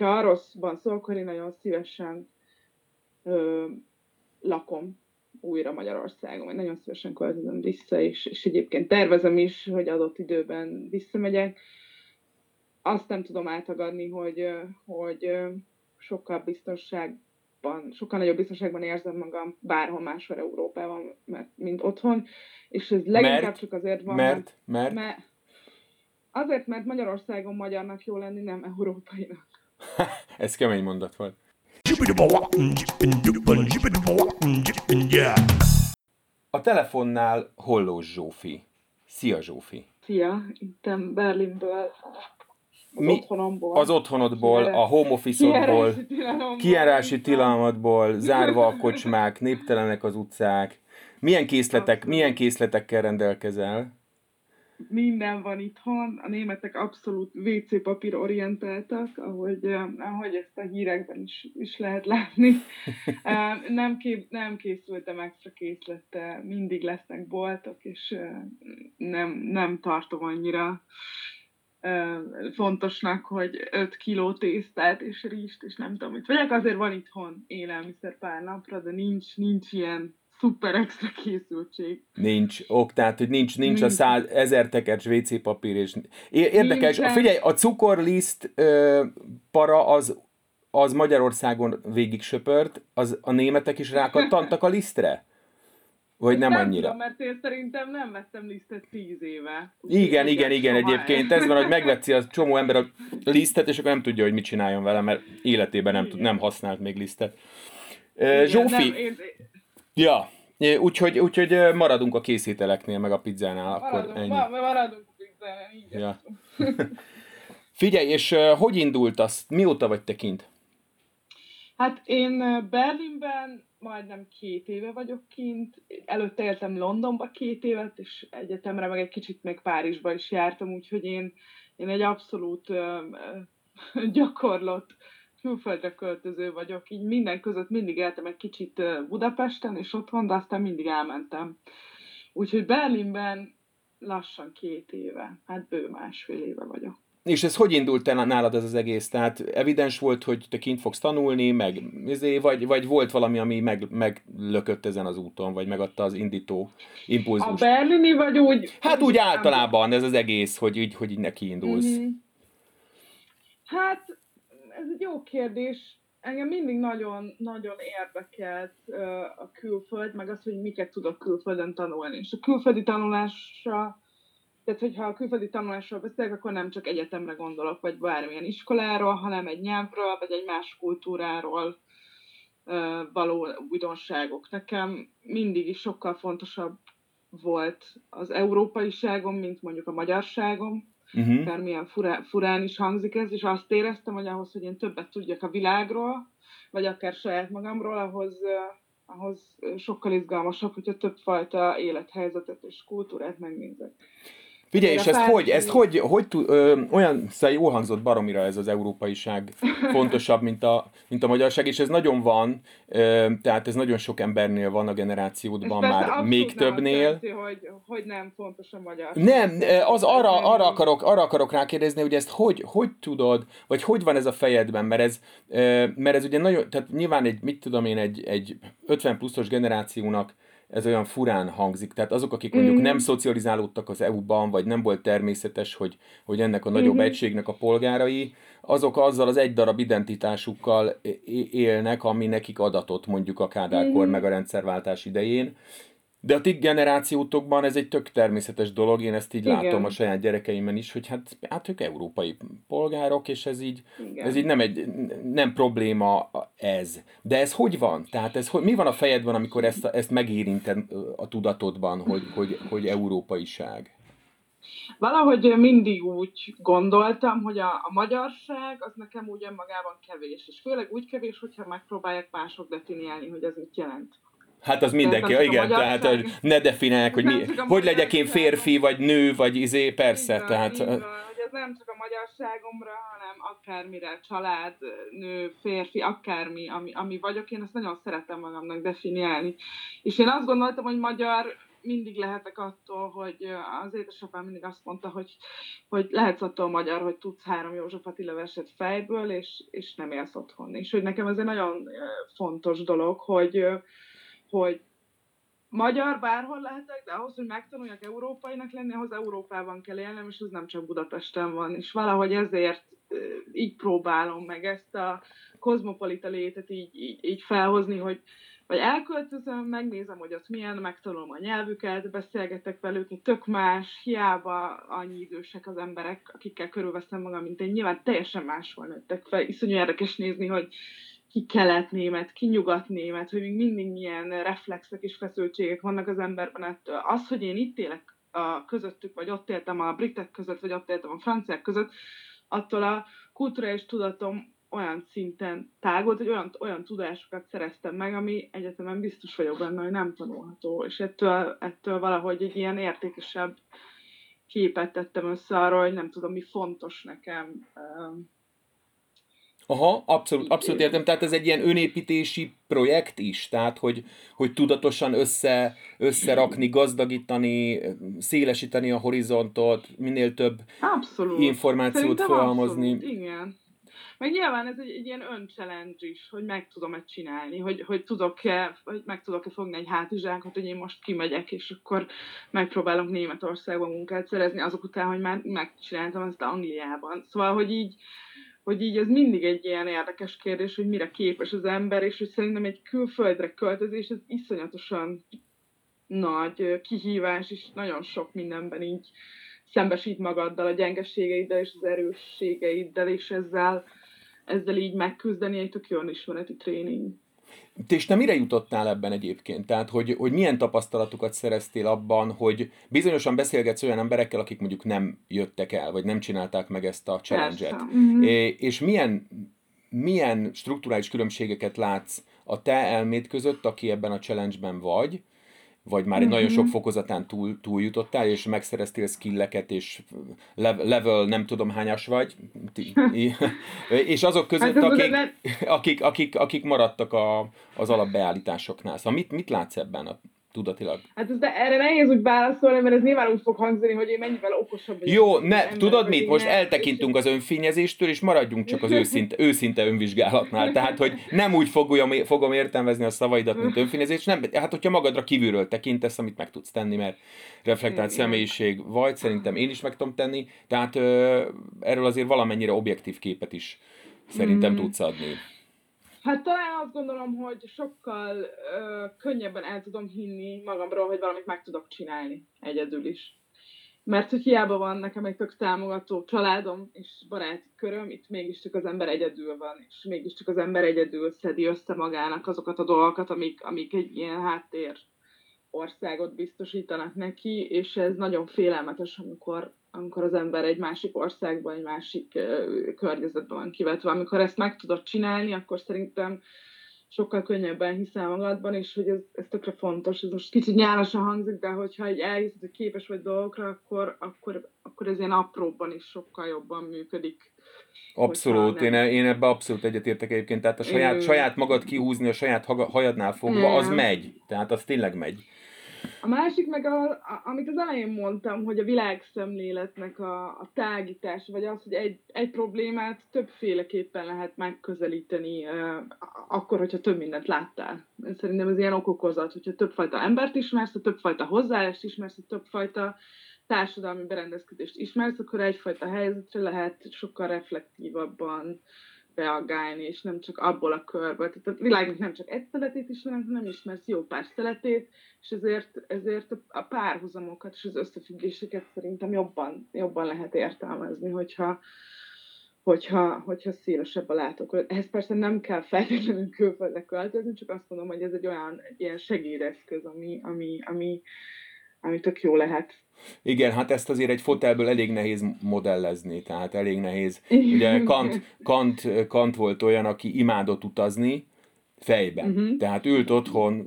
ha a rosszban szól, akkor én nagyon szívesen ö, lakom újra Magyarországon, vagy nagyon szívesen költözöm vissza, és, és egyébként tervezem is, hogy adott időben visszamegyek. Azt nem tudom átagadni, hogy, hogy sokkal biztonságban, sokkal nagyobb biztonságban érzem magam bárhol máshol Európában, mert, mint otthon, és ez leginkább mert, csak azért van, mert, mert, mert, mert azért, mert Magyarországon magyarnak jó lenni, nem európainak. ez kemény mondat volt. A telefonnál Hollós Zsófi. Szia Zsófi! Szia, itt Berlinből, az Mi? otthonomból. Az otthonodból, a home office-odból, kiárási tilalmatból, zárva a kocsmák, néptelenek az utcák. Milyen készletek, milyen készletekkel rendelkezel? Minden van itthon, a németek abszolút WC papír orientáltak, ahogy, ahogy ezt a hírekben is, is lehet látni. nem, kép, nem készültem extra készlettel, mindig lesznek boltok, és nem, nem tartom annyira fontosnak, hogy 5 kiló tésztát és rizst, és nem tudom mit vegyek, azért van itthon élelmiszer pár napra, de nincs, nincs ilyen szuper extra készültség. Nincs, ok, tehát, hogy nincs, nincs, nincs. a száz, ezer tekercs WC papír, és érdekes, nincs. figyelj, a cukorliszt ö, para az, az Magyarországon végig söpört, az a németek is rákattantak a lisztre? Vagy nem, nem annyira? Tudom, mert én szerintem nem vettem lisztet tíz éve. Igen, igen, igen, egyébként. Ez van, hogy megvetszi a csomó ember a lisztet, és akkor nem tudja, hogy mit csináljon vele, mert életében nem, tud, nem használt még lisztet. Igen, Zsófi, nem, én, Ja, úgyhogy, úgyhogy maradunk a készíteleknél, meg a pizzánál. Akkor maradunk, ennyi. Ma, maradunk a pizzánál, ja. Figyelj, és hogy indult az? Mióta vagy te kint? Hát én Berlinben majdnem két éve vagyok kint. Előtte éltem Londonba két évet, és egyetemre meg egy kicsit még Párizsba is jártam, úgyhogy én, én egy abszolút uh, gyakorlott külföldre költöző vagyok, így minden között mindig éltem egy kicsit Budapesten és otthon, de aztán mindig elmentem. Úgyhogy Berlinben lassan két éve, hát bő másfél éve vagyok. És ez hogy indult el nálad ez az egész? Tehát evidens volt, hogy te kint fogsz tanulni, meg izé, vagy, vagy volt valami, ami meg, meglökött ezen az úton, vagy megadta az indító impulzust? A berlini vagy úgy? Hát úgy általában ez az egész, hogy így, hogy így neki indulsz. Mm-hmm. Hát ez egy jó kérdés. Engem mindig nagyon, nagyon érdekelt a külföld, meg az, hogy miket tudok külföldön tanulni. És a külföldi tanulásra, tehát hogyha a külföldi tanulásról beszélek, akkor nem csak egyetemre gondolok, vagy bármilyen iskoláról, hanem egy nyelvről, vagy egy más kultúráról való újdonságok. Nekem mindig is sokkal fontosabb volt az európaiságom, mint mondjuk a magyarságom uh-huh. bármilyen furá, furán is hangzik ez, és azt éreztem, hogy ahhoz, hogy én többet tudjak a világról, vagy akár saját magamról, ahhoz, ahhoz sokkal izgalmasabb, hogyha többfajta élethelyzetet és kultúrát megnézek. Figyelj, és ezt hogy, ezt hogy, hogy ö, olyan, szóval jól hangzott baromira ez az európaiság fontosabb, mint a, mint a magyarság, és ez nagyon van, ö, tehát ez nagyon sok embernél van a generációdban már még többnél. Jelenti, hogy, hogy nem fontos a magyar. Nem, az arra, arra, akarok, arra akarok rákérdezni, hogy ezt hogy, hogy tudod, vagy hogy van ez a fejedben, mert ez, mert ez ugye nagyon, tehát nyilván egy, mit tudom én, egy, egy 50 pluszos generációnak ez olyan furán hangzik. Tehát azok, akik mondjuk mm. nem szocializálódtak az EU-ban, vagy nem volt természetes, hogy, hogy ennek a nagyobb mm-hmm. egységnek a polgárai, azok azzal az egy darab identitásukkal élnek, ami nekik adatot mondjuk a Kádárkor mm-hmm. meg a rendszerváltás idején, de a ti generációtokban ez egy tök természetes dolog, én ezt így Igen. látom a saját gyerekeimben is, hogy hát, hát ők európai polgárok, és ez így, ez így nem, egy, nem probléma ez. De ez hogy van? Tehát ez, mi van a fejedben, amikor ezt, ezt megérinted a tudatodban, hogy, hogy, hogy európaiság? Valahogy mindig úgy gondoltam, hogy a, a magyarság az nekem úgy önmagában kevés, és főleg úgy kevés, hogyha megpróbálják mások definiálni, hogy ez mit jelent. Hát az mindenki, tehát igen, tehát hogy ne definálják, hogy mi, hogy legyek én férfi, vagy nő, vagy izé, persze, így tehát... Így van, hogy ez nem csak a magyarságomra, hanem akármire, család, nő, férfi, akármi, ami, ami vagyok, én ezt nagyon szeretem magamnak definiálni. És én azt gondoltam, hogy magyar mindig lehetek attól, hogy az édesapám mindig azt mondta, hogy, hogy lehetsz attól magyar, hogy tudsz három József Attila verset fejből, és, és nem élsz otthon. És hogy nekem ez egy nagyon fontos dolog, hogy, hogy magyar bárhol lehetek, de ahhoz, hogy megtanuljak európainak lenni, ahhoz Európában kell élnem, és ez nem csak Budapesten van. És valahogy ezért így próbálom meg ezt a kozmopolita létet így, így, így felhozni, hogy vagy elköltözöm, megnézem, hogy ott milyen, megtanulom a nyelvüket, beszélgetek velük, egy tök más, hiába annyi idősek az emberek, akikkel körülveszem magam, mint én. Nyilván teljesen máshol nőttek fel. Iszonyú érdekes nézni, hogy ki kelet-német, ki nyugat-német, hogy még mindig milyen reflexek és feszültségek vannak az emberben ettől. Az, hogy én itt élek a közöttük, vagy ott éltem a britek között, vagy ott éltem a franciák között, attól a kulturális tudatom olyan szinten tágolt, hogy olyan, olyan tudásokat szereztem meg, ami egyetemen biztos vagyok benne, hogy nem tanulható, és ettől, ettől valahogy egy ilyen értékesebb képet tettem össze arról, hogy nem tudom, mi fontos nekem. Aha, abszolút, abszolút értem. Tehát ez egy ilyen önépítési projekt is, tehát hogy, hogy tudatosan össze, összerakni, gazdagítani, szélesíteni a horizontot, minél több abszolút. információt Szerintem felhalmozni. Abszolút, igen. Meg nyilván ez egy, egy ilyen önchallenge is, hogy meg tudom-e csinálni, hogy, hogy tudok-e, hogy meg tudok-e fogni egy hátizsákot, hogy én most kimegyek, és akkor megpróbálok Németországban munkát szerezni, azok után, hogy már megcsináltam ezt Angliában. Szóval, hogy így, hogy így ez mindig egy ilyen érdekes kérdés, hogy mire képes az ember, és hogy szerintem egy külföldre költözés, ez iszonyatosan nagy kihívás, és nagyon sok mindenben így szembesít magaddal, a gyengeségeiddel és az erősségeiddel, és ezzel ezzel így megküzdeni egy tök jó ismereti tréning. És te mire jutottál ebben egyébként? Tehát, hogy, hogy milyen tapasztalatokat szereztél abban, hogy bizonyosan beszélgetsz olyan emberekkel, akik mondjuk nem jöttek el, vagy nem csinálták meg ezt a challenge-et. Mm-hmm. És milyen, milyen strukturális különbségeket látsz a te elméd között, aki ebben a challenge-ben vagy, vagy már egy mm-hmm. nagyon sok mhm. fokozatán túl, túl jutottál, és megszereztél skilleket, és level nem tudom hányas vagy, és azok között, hát akik, akik, akik, akik maradtak a, az alapbeállításoknál. Szóval mit, mit látsz ebben a tudatilag. Hát ez, de erre nehéz úgy válaszolni, mert ez nyilván úgy fog hangzani, hogy én mennyivel okosabb vagyok. Jó, ne, tudod mit, most eltekintünk az önfényezéstől, és maradjunk csak az őszinte, őszinte önvizsgálatnál. Tehát, hogy nem úgy fogom, fogom értelmezni a szavaidat, mint önfényezés, nem, hát hogyha magadra kívülről tekintesz, amit meg tudsz tenni, mert reflektált személyiség vagy, szerintem én is meg tudom tenni, tehát ö, erről azért valamennyire objektív képet is szerintem mm. tudsz adni. Hát talán azt gondolom, hogy sokkal ö, könnyebben el tudom hinni magamról, hogy valamit meg tudok csinálni egyedül is. Mert hogy hiába van nekem egy tök támogató családom és baráti köröm, itt mégiscsak az ember egyedül van, és mégiscsak az ember egyedül szedi össze magának azokat a dolgokat, amik, amik egy ilyen háttér országot biztosítanak neki, és ez nagyon félelmetes, amikor amikor az ember egy másik országban, egy másik uh, környezetben van kivetve. Amikor ezt meg tudod csinálni, akkor szerintem sokkal könnyebben hiszel magadban, és hogy ez, ez tökre fontos. Ez most kicsit nyálasan hangzik, de hogyha egy elhiszed, hogy képes vagy dolgokra, akkor, akkor, akkor ez ilyen apróbban is sokkal jobban működik. Abszolút, én, e, én ebbe abszolút egyetértek egyébként, tehát a saját, ő... saját magad kihúzni a saját hajadnál fogva, az megy, tehát az tényleg megy. A másik meg, a, a, amit az elején mondtam, hogy a világszemléletnek a, a tágítás, vagy az, hogy egy, egy problémát többféleképpen lehet megközelíteni, uh, akkor, hogyha több mindent láttál. Szerintem ez ilyen okokozat, hogyha többfajta embert ismersz, ha többfajta hozzáállást ismersz, ha többfajta társadalmi berendezkedést ismersz, akkor egyfajta helyzetre lehet sokkal reflektívabban reagálni, és nem csak abból a körből. Tehát a világnak nem csak egy szeletét ismerem, hanem ismersz jó pár szeletét, és ezért, ezért a párhuzamokat és az összefüggéseket szerintem jobban, jobban lehet értelmezni, hogyha, hogyha, hogyha szélesebb a látókör. Ehhez persze nem kell feltétlenül külföldre költözni, csak azt mondom, hogy ez egy olyan egy ilyen segédeszköz, ami, ami, ami, ami tök jó lehet. Igen, hát ezt azért egy fotelből elég nehéz modellezni, tehát elég nehéz. Ugye Kant, Kant, Kant volt olyan, aki imádott utazni fejben. Uh-huh. Tehát ült otthon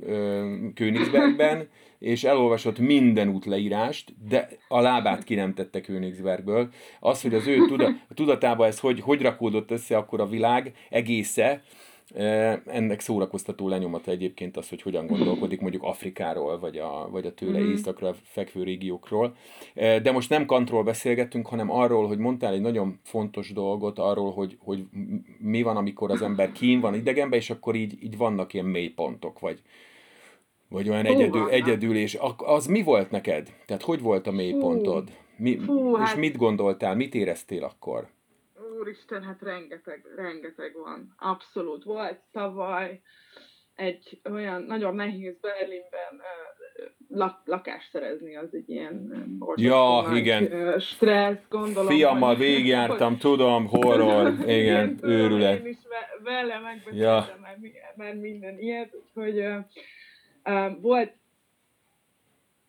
Königsbergben, és elolvasott minden útleírást, de a lábát ki nem tette Königsbergből. Az, hogy az ő tuda, tudatába ez hogy, hogy rakódott össze akkor a világ egésze, Ennek szórakoztató lenyomata egyébként az, hogy hogyan gondolkodik mondjuk Afrikáról, vagy a, vagy a tőle mm. északra fekvő régiókról. De most nem kantról beszélgettünk, hanem arról, hogy mondtál egy nagyon fontos dolgot, arról, hogy, hogy mi van, amikor az ember kín van idegenben, és akkor így, így vannak ilyen mélypontok, vagy, vagy olyan egyedül, egyedül, és az mi volt neked? Tehát hogy volt a mélypontod? Mi, Fú, és hát... mit gondoltál, mit éreztél akkor? Úristen, hát rengeteg, rengeteg van. Abszolút. Volt tavaly egy olyan nagyon nehéz Berlinben lak, lakást szerezni, az egy ilyen ja, igen. stressz, gondolom. Fiammal végigjártam, hogy, tudom, horror, igen, igen őrület. Én is vele megbeszéltem ja. már, már minden ilyet, hogy uh, uh, volt,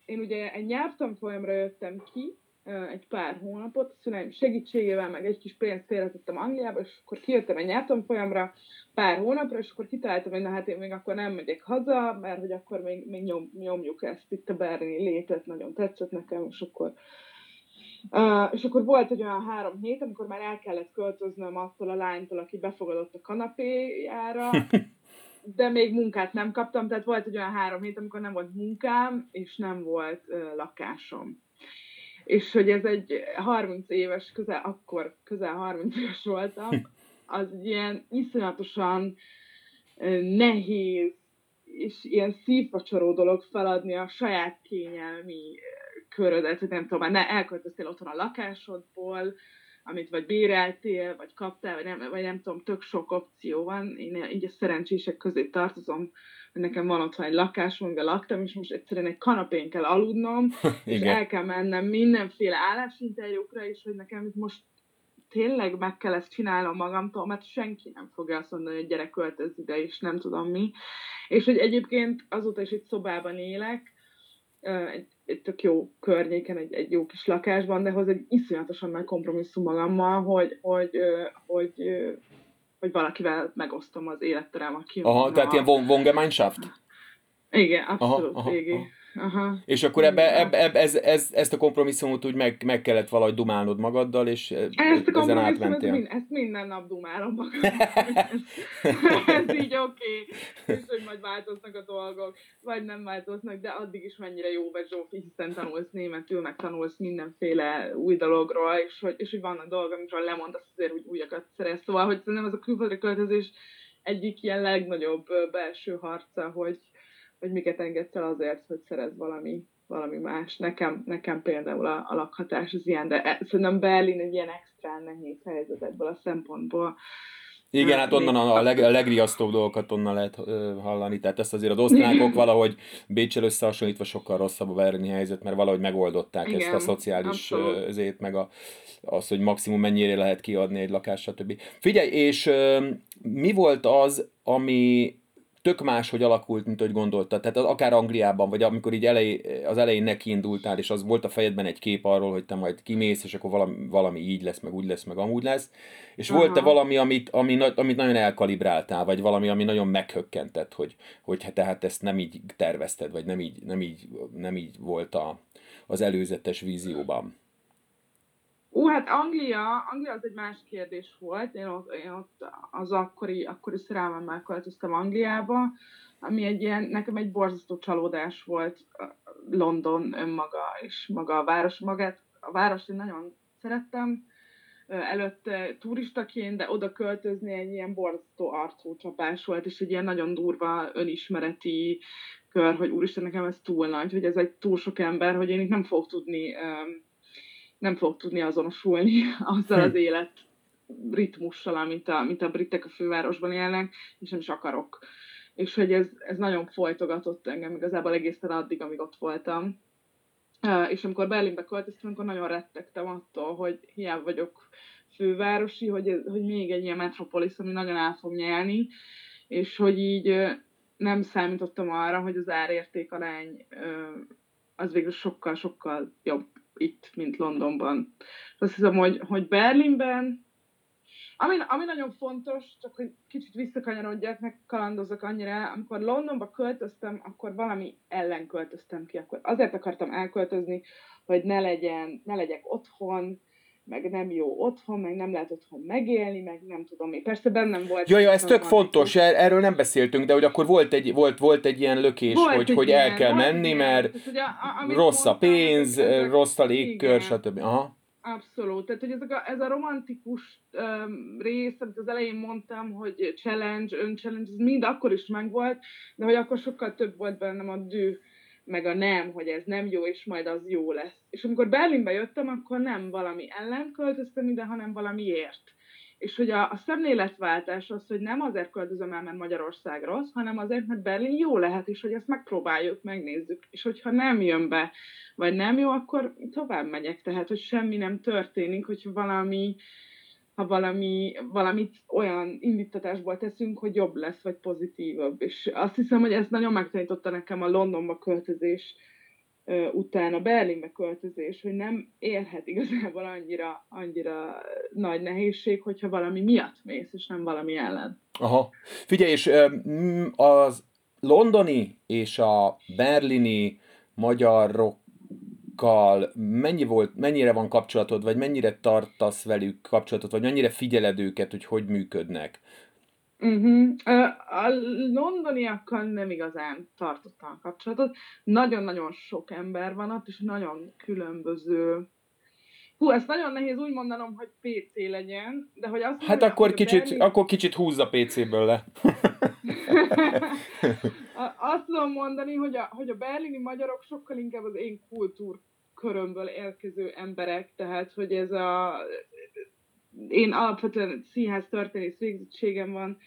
én ugye egy nyelvtanfolyamra jöttem ki, egy pár hónapot, a szüleim segítségével, meg egy kis pénzt félretettem Angliába, és akkor kijöttem egy nyelvtanfolyamra pár hónapra, és akkor kitaláltam, hogy na hát én még akkor nem megyek haza, mert hogy akkor még, még nyom, nyomjuk ezt itt a berlini létet, nagyon tetszett nekem, és akkor Uh, és akkor volt egy olyan három hét, amikor már el kellett költöznöm attól a lánytól, aki befogadott a kanapéjára, de még munkát nem kaptam, tehát volt egy olyan három hét, amikor nem volt munkám, és nem volt uh, lakásom és hogy ez egy 30 éves, közel, akkor közel 30 éves voltam, az ilyen iszonyatosan nehéz, és ilyen szívvacsoró dolog feladni a saját kényelmi körödet, hogy nem tudom, ne elköltöztél otthon a lakásodból, amit vagy béreltél, vagy kaptál, vagy nem, vagy nem tudom, tök sok opció van. Én így a szerencsések közé tartozom, nekem van otthon egy lakásom, amiben laktam, és most egyszerűen egy kanapén kell aludnom, és el kell mennem mindenféle állásinterjúkra, és hogy nekem itt most tényleg meg kell ezt csinálnom magamtól, mert senki nem fogja azt mondani, hogy gyerek költöz ide, és nem tudom mi. És hogy egyébként azóta is egy szobában élek, egy, egy tök jó környéken, egy, egy jó kis lakásban, de hoz egy iszonyatosan nagy kompromisszum magammal, hogy, hogy, hogy, hogy hogy valakivel megosztom az életterem, aki... Aha, tehát ilyen Wohngemeinschaft? Igen, abszolút, aha, aha. Aha. Aha. És akkor ebbe, ebbe, ebbe, ez, ez, ezt a kompromisszumot úgy meg, meg kellett valahogy dumálnod magaddal, és ezt a ezen átmentél. Mind, ezt minden nap dumálom magam. ez, ez így oké, okay. és hogy majd változnak a dolgok, vagy nem változnak, de addig is mennyire jó vagy Zsófi, hiszen tanulsz németül, meg tanulsz mindenféle új dologról, és hogy, és hogy vannak dolgok, amikről lemondasz azért, hogy újakat szerez. Szóval, hogy nem az a külföldre költözés egyik ilyen legnagyobb belső harca, hogy, hogy miket engedsz el azért, hogy szerez valami, valami más. Nekem, nekem például a, a lakhatás az ilyen, de e, szerintem Berlin egy ilyen extra nehéz helyzet ebből a szempontból. Igen, hát onnan a, leg, a legriasztóbb dolgokat onnan lehet uh, hallani, tehát ezt azért az osztrákok valahogy Bécsel összehasonlítva sokkal rosszabb a berlini helyzet, mert valahogy megoldották Igen, ezt a szociális zét, meg a, az, hogy maximum mennyire lehet kiadni egy lakást, stb. Figyelj, és uh, mi volt az, ami tök más, hogy alakult, mint hogy gondoltad. Tehát az, akár Angliában, vagy amikor így elej, az elején neki indultál, és az volt a fejedben egy kép arról, hogy te majd kimész, és akkor valami, valami így lesz, meg úgy lesz, meg amúgy lesz. És Aha. volt-e valami, amit, ami, amit nagyon elkalibráltál, vagy valami, ami nagyon meghökkentett, hogy, hogy hát tehát ezt nem így tervezted, vagy nem így, nem így, nem így volt a, az előzetes vízióban? Ú, hát Anglia, Anglia az egy más kérdés volt. Én ott, én ott az akkori, akkori szerelmemmel költöztem Angliába, ami egy ilyen, nekem egy borzasztó csalódás volt London önmaga, és maga a város magát. A várost én nagyon szerettem, előtte turistaként, de oda költözni egy ilyen borzasztó arcócsapás volt, és egy ilyen nagyon durva önismereti kör, hogy úristen, nekem ez túl nagy, hogy ez egy túl sok ember, hogy én itt nem fogok tudni um, nem fog tudni azonosulni azzal az hm. élet ritmussal, amit a, mint a britek a fővárosban élnek, és nem is akarok. És hogy ez, ez nagyon folytogatott engem igazából egészen addig, amíg ott voltam. És amikor Berlinbe költöztem, akkor nagyon rettegtem attól, hogy hiába vagyok fővárosi, hogy, ez, hogy még egy ilyen metropolis, ami nagyon el fog nyelni, és hogy így nem számítottam arra, hogy az árérték arány az végül sokkal-sokkal jobb itt, mint Londonban. Azt hiszem, hogy, hogy Berlinben, ami, ami nagyon fontos, csak hogy kicsit visszakanyarodjak, meg kalandozok annyira, amikor Londonba költöztem, akkor valami ellen költöztem ki, akkor azért akartam elköltözni, hogy ne legyen, ne legyek otthon, meg nem jó otthon, meg nem lehet otthon megélni, meg nem tudom én. Persze bennem volt... Ja, ja, ez tök fontos, er, erről nem beszéltünk, de hogy akkor volt egy, volt, volt egy ilyen lökés, volt hogy, hogy el kell menni, mert tehát, ugye, a, rossz a pénz, mondtam, rossz a légkör, stb. Aha. Abszolút. Tehát, hogy ez a, ez a romantikus um, rész, amit az elején mondtam, hogy challenge, ön-challenge, ez mind akkor is megvolt, de hogy akkor sokkal több volt bennem a dű, meg a nem, hogy ez nem jó, és majd az jó lesz. És amikor Berlinbe jöttem, akkor nem valami ellen költöztem ide, hanem valamiért. És hogy a, a szemléletváltás az, hogy nem azért költözöm el, mert Magyarország rossz, hanem azért, mert Berlin jó lehet, és hogy ezt megpróbáljuk, megnézzük. És hogyha nem jön be, vagy nem jó, akkor tovább megyek. Tehát, hogy semmi nem történik, hogy valami, ha valami, valamit olyan indítatásból teszünk, hogy jobb lesz, vagy pozitívabb. És azt hiszem, hogy ez nagyon megtanította nekem a Londonba költözés után a Berlinbe költözés, hogy nem érhet igazából annyira, annyira nagy nehézség, hogyha valami miatt mész, és nem valami ellen. Aha. Figyelj, és az londoni és a berlini magyarok mennyi volt, mennyire van kapcsolatod, vagy mennyire tartasz velük kapcsolatot, vagy mennyire figyeled őket, hogy hogy működnek? Uh-huh. A londoniakkal nem igazán tartottam a kapcsolatot. Nagyon-nagyon sok ember van ott, és nagyon különböző Hú, ezt nagyon nehéz úgy mondanom, hogy PC legyen, de hogy azt Hát akkor kicsit, Berlin... akkor kicsit húzza PC-ből le. azt tudom mondani, hogy a, hogy a berlini magyarok sokkal inkább az én kultúrkörömből érkező emberek, tehát hogy ez a én alapvetően színház történész végzettségem van,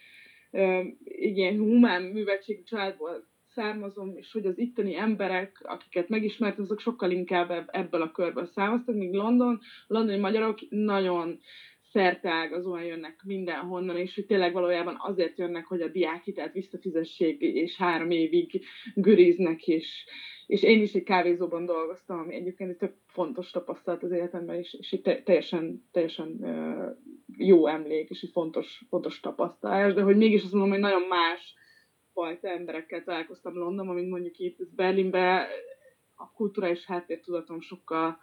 ilyen humán műveltségű családból származom, és hogy az itteni emberek, akiket megismertem, azok sokkal inkább ebből a körből származtak, míg London, londoni magyarok nagyon szerteágazóan jönnek mindenhonnan, és hogy tényleg valójában azért jönnek, hogy a diákhitelt visszafizessék, és három évig güriznek, és, és én is egy kávézóban dolgoztam, ami egyébként egy tök fontos tapasztalat az életemben, és, és egy teljesen, teljesen jó emlék, és egy fontos, fontos tapasztalás, de hogy mégis azt mondom, hogy nagyon más fajta emberekkel találkoztam Londonban, mint mondjuk itt Berlinben. A kulturális háttértudatom sokkal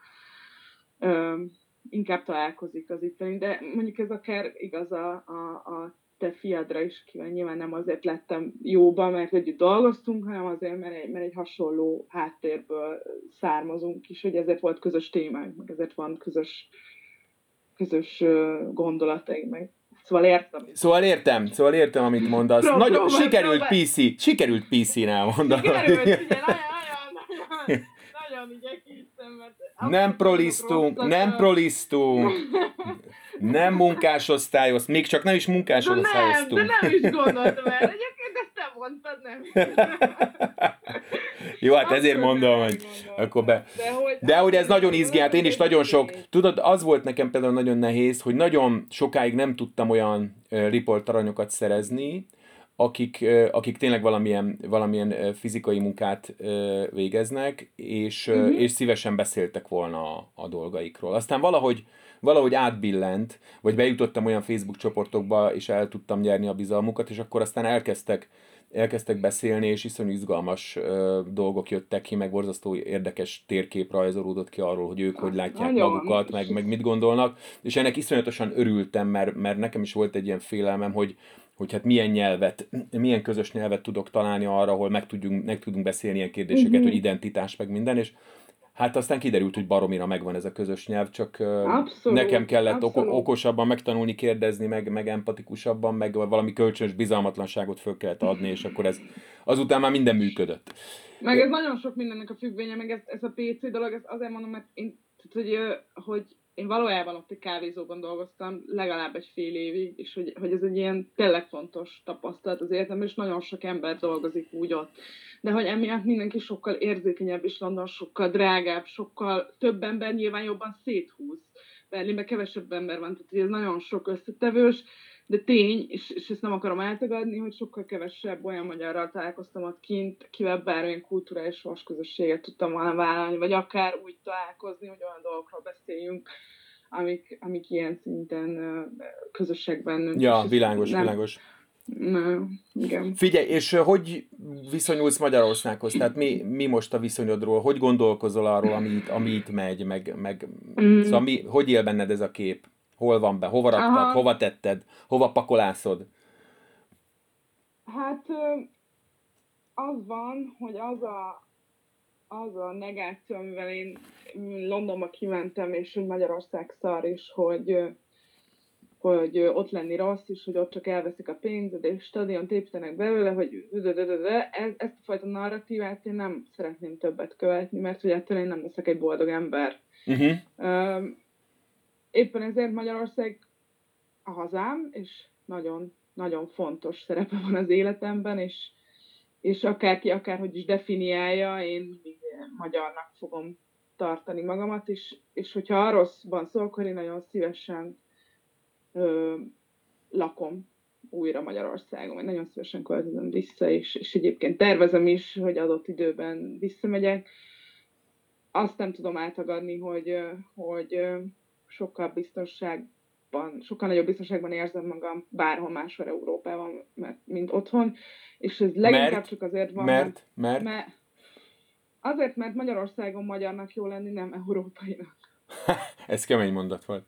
inkább találkozik az itteni, de mondjuk ez akár igaz a, a, a te fiadra is kíváncsi. Nyilván nem azért lettem jóba, mert együtt dolgoztunk, hanem azért, mert egy, mert egy hasonló háttérből származunk is, hogy ezért volt közös témánk, meg ezért van közös, közös gondolataink, meg Szóval értem. Szóval értem, szóval értem, amit mondasz. Pró, Nagyon, pró, sikerült pró, PC, sikerült PC-n elmondani. Sikerült, ugye, nagyon, nagyon, nagyon, nagyon igyekeztem, mert... Nem prolisztunk, nem prolisztunk. Nem munkásosztályoz, még csak nem is munkásosztályoztunk. Nem, de nem is gondoltam el. Egyébként ezt te mondtad, nem. Jó, hát ezért mondom, hogy akkor be. De hogy, de hogy ez nagyon izgi, hát én is nagyon sok. Tudod, az volt nekem például nagyon nehéz, hogy nagyon sokáig nem tudtam olyan riportaranyokat szerezni, akik, akik tényleg valamilyen, valamilyen fizikai munkát végeznek, és, uh-huh. és szívesen beszéltek volna a, a dolgaikról. Aztán valahogy valahogy átbillent, vagy bejutottam olyan Facebook csoportokba, és el tudtam nyerni a bizalmukat, és akkor aztán elkezdtek, elkezdtek beszélni, és iszonyú izgalmas ö, dolgok jöttek ki, meg borzasztó érdekes térkép rajzolódott ki arról, hogy ők hogy látják Nagyon. magukat, meg, meg mit gondolnak, és ennek iszonyatosan örültem, mert, mert nekem is volt egy ilyen félelmem, hogy, hogy hát milyen nyelvet, milyen közös nyelvet tudok találni arra, ahol meg, tudjunk, meg tudunk beszélni ilyen kérdéseket, uh-huh. hogy identitás, meg minden, és Hát aztán kiderült, hogy baromira megvan ez a közös nyelv, csak abszolút, nekem kellett abszolút. okosabban megtanulni, kérdezni, meg, meg empatikusabban, meg valami kölcsönös bizalmatlanságot föl kellett adni, és akkor ez azután már minden működött. Meg ez nagyon sok mindennek a függvénye, meg ez, ez a PC dolog, ez azért mondom, mert én, tehát, hogy, hogy én valójában ott egy kávézóban dolgoztam legalább egy fél évig, és hogy, hogy ez egy ilyen tényleg fontos tapasztalat az életemben, és nagyon sok ember dolgozik úgy ott de hogy emiatt mindenki sokkal érzékenyebb, és London sokkal drágább, sokkal több ember nyilván jobban széthúz. Berlinben kevesebb ember van, tehát ez nagyon sok összetevős, de tény, és, és ezt nem akarom eltagadni, hogy sokkal kevesebb olyan magyarral találkoztam ott kint, kivel bármilyen kulturális vasközösséget tudtam volna vállalni, vagy akár úgy találkozni, hogy olyan dolgokról beszéljünk, amik, amik ilyen szinten közösségben... Ja, világos, nem, világos Na, igen. Figyelj, és hogy viszonyulsz Magyarországhoz? Tehát mi, mi most a viszonyodról? Hogy gondolkozol arról, ami itt, ami itt megy? Meg, meg, mm. Szóval mi, hogy él benned ez a kép? Hol van be? Hova raktad? Aha. Hova tetted? Hova pakolászod? Hát az van, hogy az a, az a negáció, amivel én Londonba kimentem, és hogy Magyarország szar, és hogy hogy ott lenni rossz, és hogy ott csak elveszik a pénzed, és stadiont építenek belőle, hogy ez, ezt a fajta narratívát én nem szeretném többet követni, mert hogy ettől én nem leszek egy boldog ember. Uh-huh. Éppen ezért Magyarország a hazám, és nagyon, nagyon fontos szerepe van az életemben, és, és akárki akárhogy is definiálja, én magyarnak fogom tartani magamat, és, és hogyha a rosszban szól, akkor én nagyon szívesen ö, lakom újra Magyarországon, vagy nagyon szívesen költözöm vissza, és, és egyébként tervezem is, hogy adott időben visszamegyek. Azt nem tudom átagadni, hogy, hogy sokkal biztonságban, sokkal nagyobb biztonságban érzem magam bárhol máshol Európában, mert, mint otthon, és ez leginkább mert, csak azért van, mert, mert, mert, azért, mert Magyarországon magyarnak jó lenni, nem európainak. ez kemény mondat volt.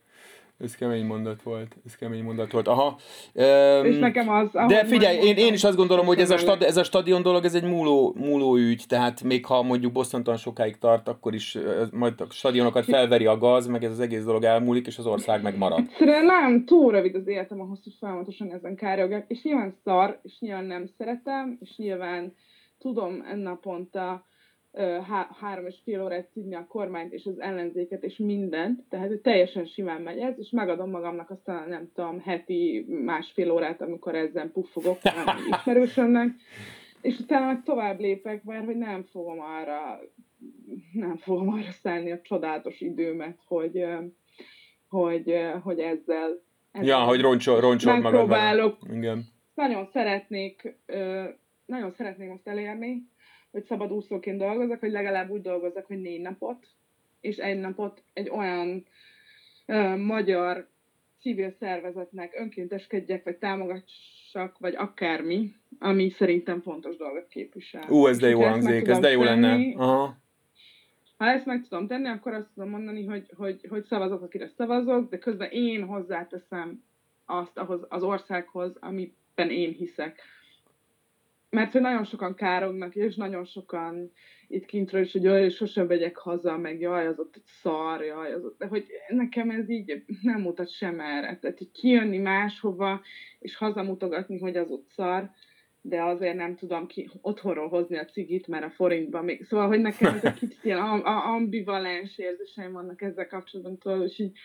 Ez kemény mondat volt, ez kemény mondat volt. Aha. Um, és nekem az... De figyelj, én, én is azt gondolom, hogy ez a, stad, ez a stadion dolog, ez egy múló, múló ügy, tehát még ha mondjuk Bostonton sokáig tart, akkor is majd a stadionokat felveri a gaz, meg ez az egész dolog elmúlik, és az ország meg marad. Egyszerűen nem, túl rövid az életem ahhoz, hogy folyamatosan ezen károgják, és nyilván szar, és nyilván nem szeretem, és nyilván tudom naponta há- három és fél órát szívni a kormányt és az ellenzéket és mindent, tehát hogy teljesen simán megy ez, és megadom magamnak aztán nem tudom, heti másfél órát, amikor ezzel puffogok ismerősömnek, és utána meg tovább lépek, mert hogy nem fogom arra nem fogom arra szállni a csodálatos időmet, hogy, hogy, hogy ezzel, ezzel Ja, hogy roncsol, roncsol magad. Igen. Nagyon szeretnék, nagyon szeretném azt elérni, hogy szabadúszóként dolgozok, hogy legalább úgy dolgozok, hogy négy napot, és egy napot egy olyan ö, magyar civil szervezetnek önkénteskedjek, vagy támogassak, vagy akármi, ami szerintem fontos dolgot képvisel. Ú, ez de jó hangzik, ez de jó lenne. Aha. Ha ezt meg tudom tenni, akkor azt tudom mondani, hogy, hogy, hogy szavazok, akire szavazok, de közben én hozzáteszem azt ahhoz az országhoz, amiben én hiszek mert hogy nagyon sokan kárognak, és nagyon sokan itt kintről is, hogy jaj, sosem vegyek haza, meg jaj, az ott szar, jaj, az ott, de hogy nekem ez így nem mutat sem erre. Tehát így kijönni máshova, és hazamutogatni, hogy az ott szar, de azért nem tudom ki otthonról hozni a cigit, mert a forintban még. Szóval, hogy nekem ez egy kicsit ilyen ambivalens érzéseim vannak ezzel kapcsolatban, és így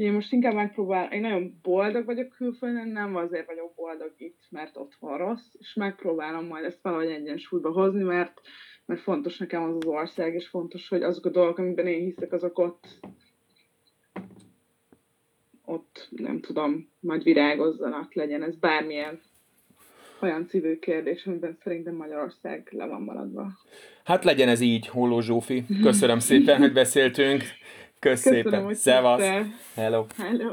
én most inkább megpróbál, én nagyon boldog vagyok külföldön, nem azért vagyok boldog itt, mert ott van rossz, és megpróbálom majd ezt valahogy egyensúlyba hozni, mert, mert fontos nekem az az ország, és fontos, hogy azok a dolgok, amiben én hiszek, azok ott ott nem tudom, majd virágozzanak, legyen ez bármilyen olyan civil kérdés, amiben szerintem Magyarország le van maradva. Hát legyen ez így, Holló Zsófi. Köszönöm szépen, hogy beszéltünk. Kösz Köszönöm, szépen. Szevasz. Hello. Hello.